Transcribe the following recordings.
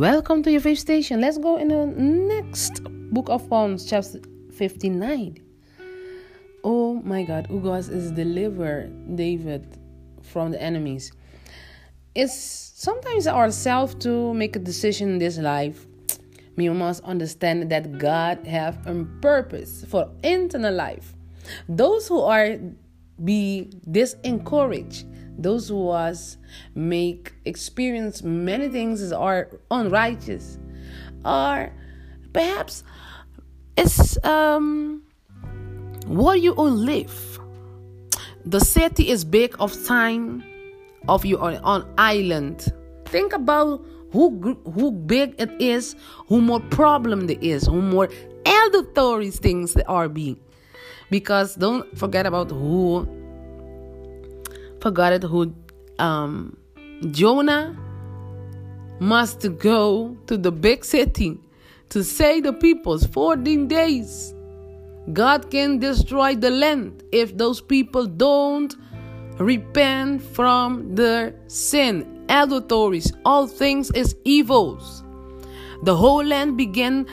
Welcome to your faith station. Let's go in the next book of Psalms, chapter 59. Oh my God, Ugos is deliver David from the enemies. It's sometimes ourselves to make a decision in this life. We must understand that God have a purpose for internal life. Those who are be disencouraged those who was make experience many things as are unrighteous or perhaps it's um what you all live. The city is big of time of you on, on island. Think about who who big it is who more problem there is who more eldertory things there are being. Because don't forget about who forgot who um, Jonah must go to the big city to save the peoples 14 days. God can destroy the land if those people don't repent from their sin, adulteries, all things is evils. The whole land began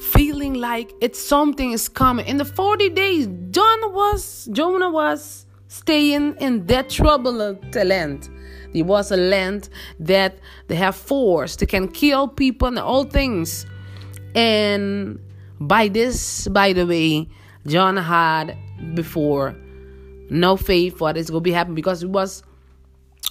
feeling like it's something is coming. In the 40 days, John was Jonah was staying in that troubled land. It was a land that they have force, they can kill people and all things. And by this, by the way, John had before no faith what is going to be happening because he was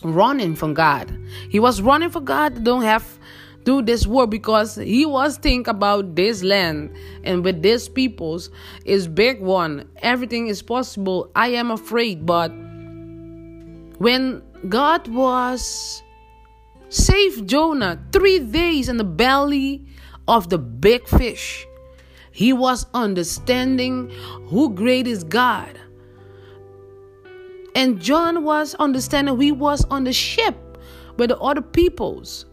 running from God. He was running for God. Don't have do this work because he was think about this land and with these peoples is big one. Everything is possible. I am afraid but when god was saved jonah three days in the belly of the big fish he was understanding who great is god. And john was understanding he was on the ship with the other peoples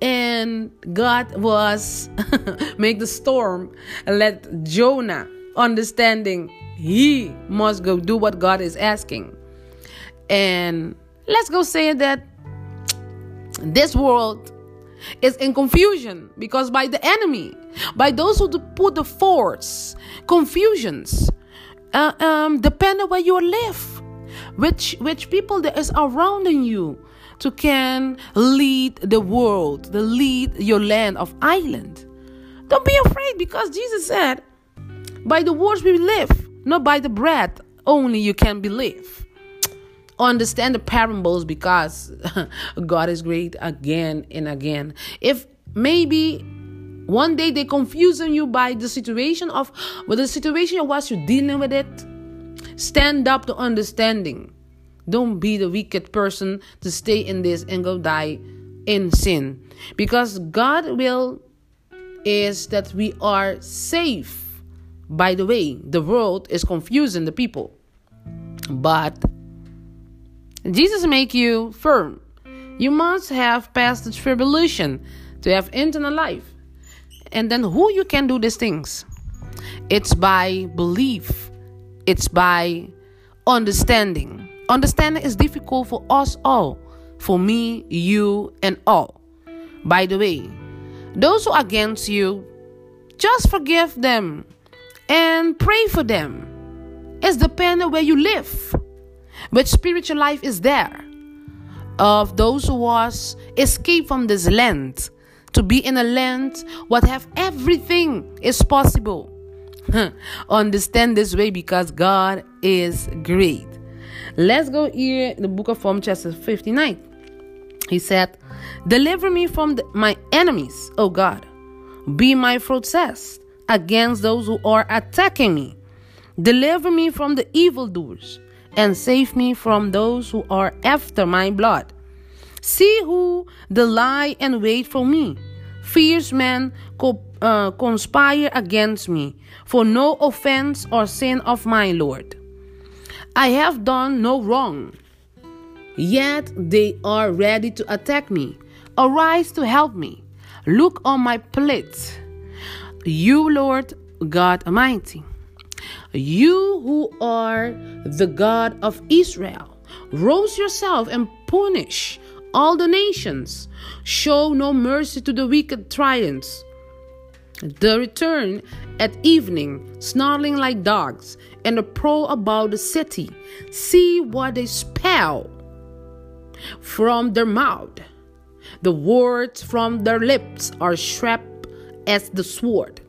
and God was make the storm and let Jonah understanding he must go do what God is asking. And let's go say that this world is in confusion because by the enemy, by those who put the force, confusions, uh, um, depend on where you live, which which people that is around you to can lead the world, to lead your land of island. Don't be afraid because Jesus said, by the words we live, not by the bread only you can believe. Understand the parables because God is great again and again. If maybe one day they confusing you by the situation of with the situation of what you're dealing with it, stand up to understanding. Don't be the wicked person to stay in this and go die in sin. Because God will is that we are safe. By the way, the world is confusing the people. But Jesus make you firm. You must have passed the tribulation to have internal life. And then who you can do these things? It's by belief. It's by understanding. Understanding is difficult for us all, for me, you, and all. By the way, those who are against you, just forgive them and pray for them. It's depending where you live. But spiritual life is there. Of those who was escape from this land to be in a land what have everything is possible. Understand this way because God is great. Let's go here in the book of Psalm chapter 59. He said, Deliver me from the, my enemies, O God. Be my protest against those who are attacking me. Deliver me from the evildoers and save me from those who are after my blood. See who the lie and wait for me. Fierce men co- uh, conspire against me for no offense or sin of my Lord. I have done no wrong. Yet they are ready to attack me. Arise to help me. Look on my plight. You, Lord God Almighty, you who are the God of Israel, rose yourself and punish all the nations. Show no mercy to the wicked tyrants. The return at evening, snarling like dogs, and prowl about the city. See what they spell from their mouth. The words from their lips are sharp as the sword.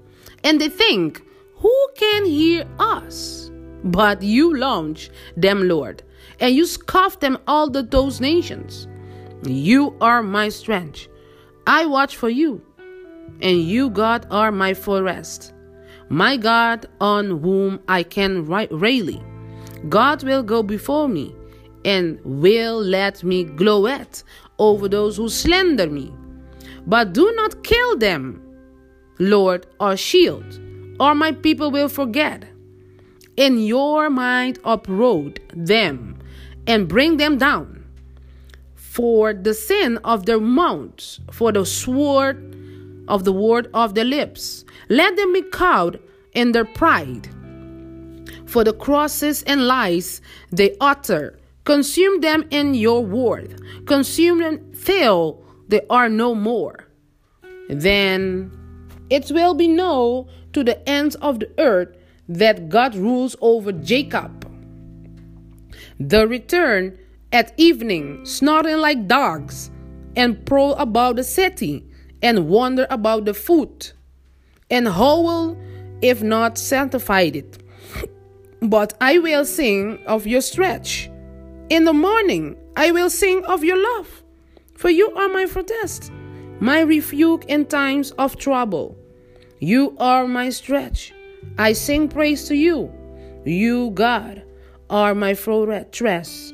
And they think, Who can hear us? But you launch them, Lord, and you scoff them all the those nations. You are my strength. I watch for you, and you, God, are my forest, my God on whom I can rally. God will go before me and will let me gloat over those who slander me. But do not kill them, Lord, or shield, or my people will forget. In your mind uproot them and bring them down for the sin of their mouths, for the sword of the word of their lips. Let them be cowed in their pride. For the crosses and lies they utter, consume them in your word, consume them till they are no more. Then it will be known to the ends of the earth that God rules over Jacob. The return at evening, snorting like dogs, and prowl about the city, and wonder about the foot, and howl if not sanctified it. But I will sing of your stretch. In the morning I will sing of your love, for you are my fortress, my refuge in times of trouble. You are my stretch. I sing praise to you. You, God, are my fortress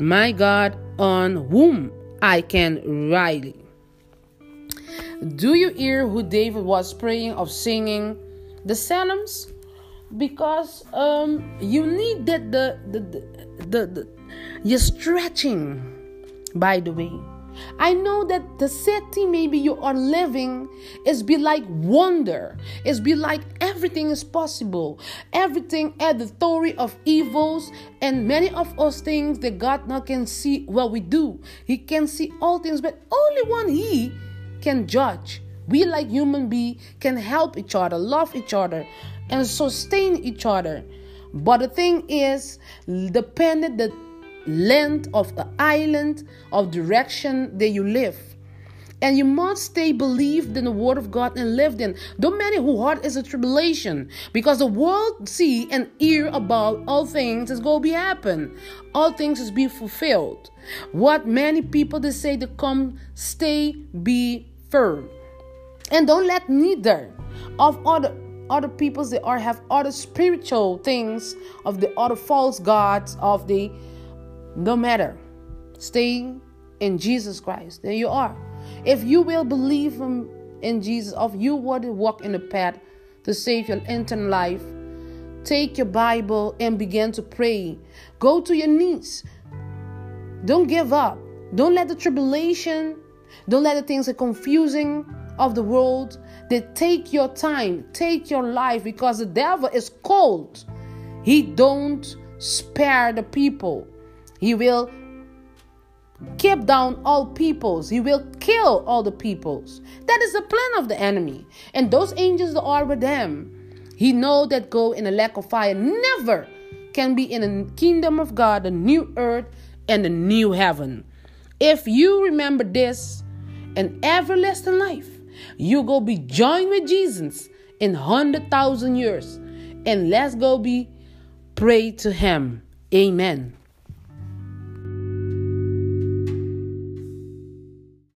my God on whom I can rely. Do you hear who David was praying of singing the Psalms? Because um, you need that the the, the the the you're stretching. By the way, I know that the city maybe you are living is be like wonder. It's be like everything is possible. Everything at the story of evils and many of us things that God now can see what we do. He can see all things, but only one He can judge. We like human being can help each other, love each other, and sustain each other. But the thing is, dependent the length of the island of direction that you live. And you must stay believed in the word of God and lived in. Don't many who heart is a tribulation because the world see and hear about all things is going to be happen. All things is be fulfilled. What many people they say to come, stay, be firm. And don't let neither of other other peoples that are have other spiritual things of the other false gods of the no matter. Stay in Jesus Christ. There you are. If you will believe in Jesus, of you to walk in the path to save your eternal life, take your Bible and begin to pray. Go to your knees. Don't give up. Don't let the tribulation, don't let the things that confusing of the world that take your time, take your life because the devil is cold. He don't spare the people. He will keep down all peoples. He will kill all the peoples. That is the plan of the enemy. And those angels that are with them. He know that go in a lack of fire never can be in the kingdom of God, the new earth and the new heaven. If you remember this, an everlasting life, you go be joined with Jesus in hundred thousand years, and let's go be pray to Him. Amen.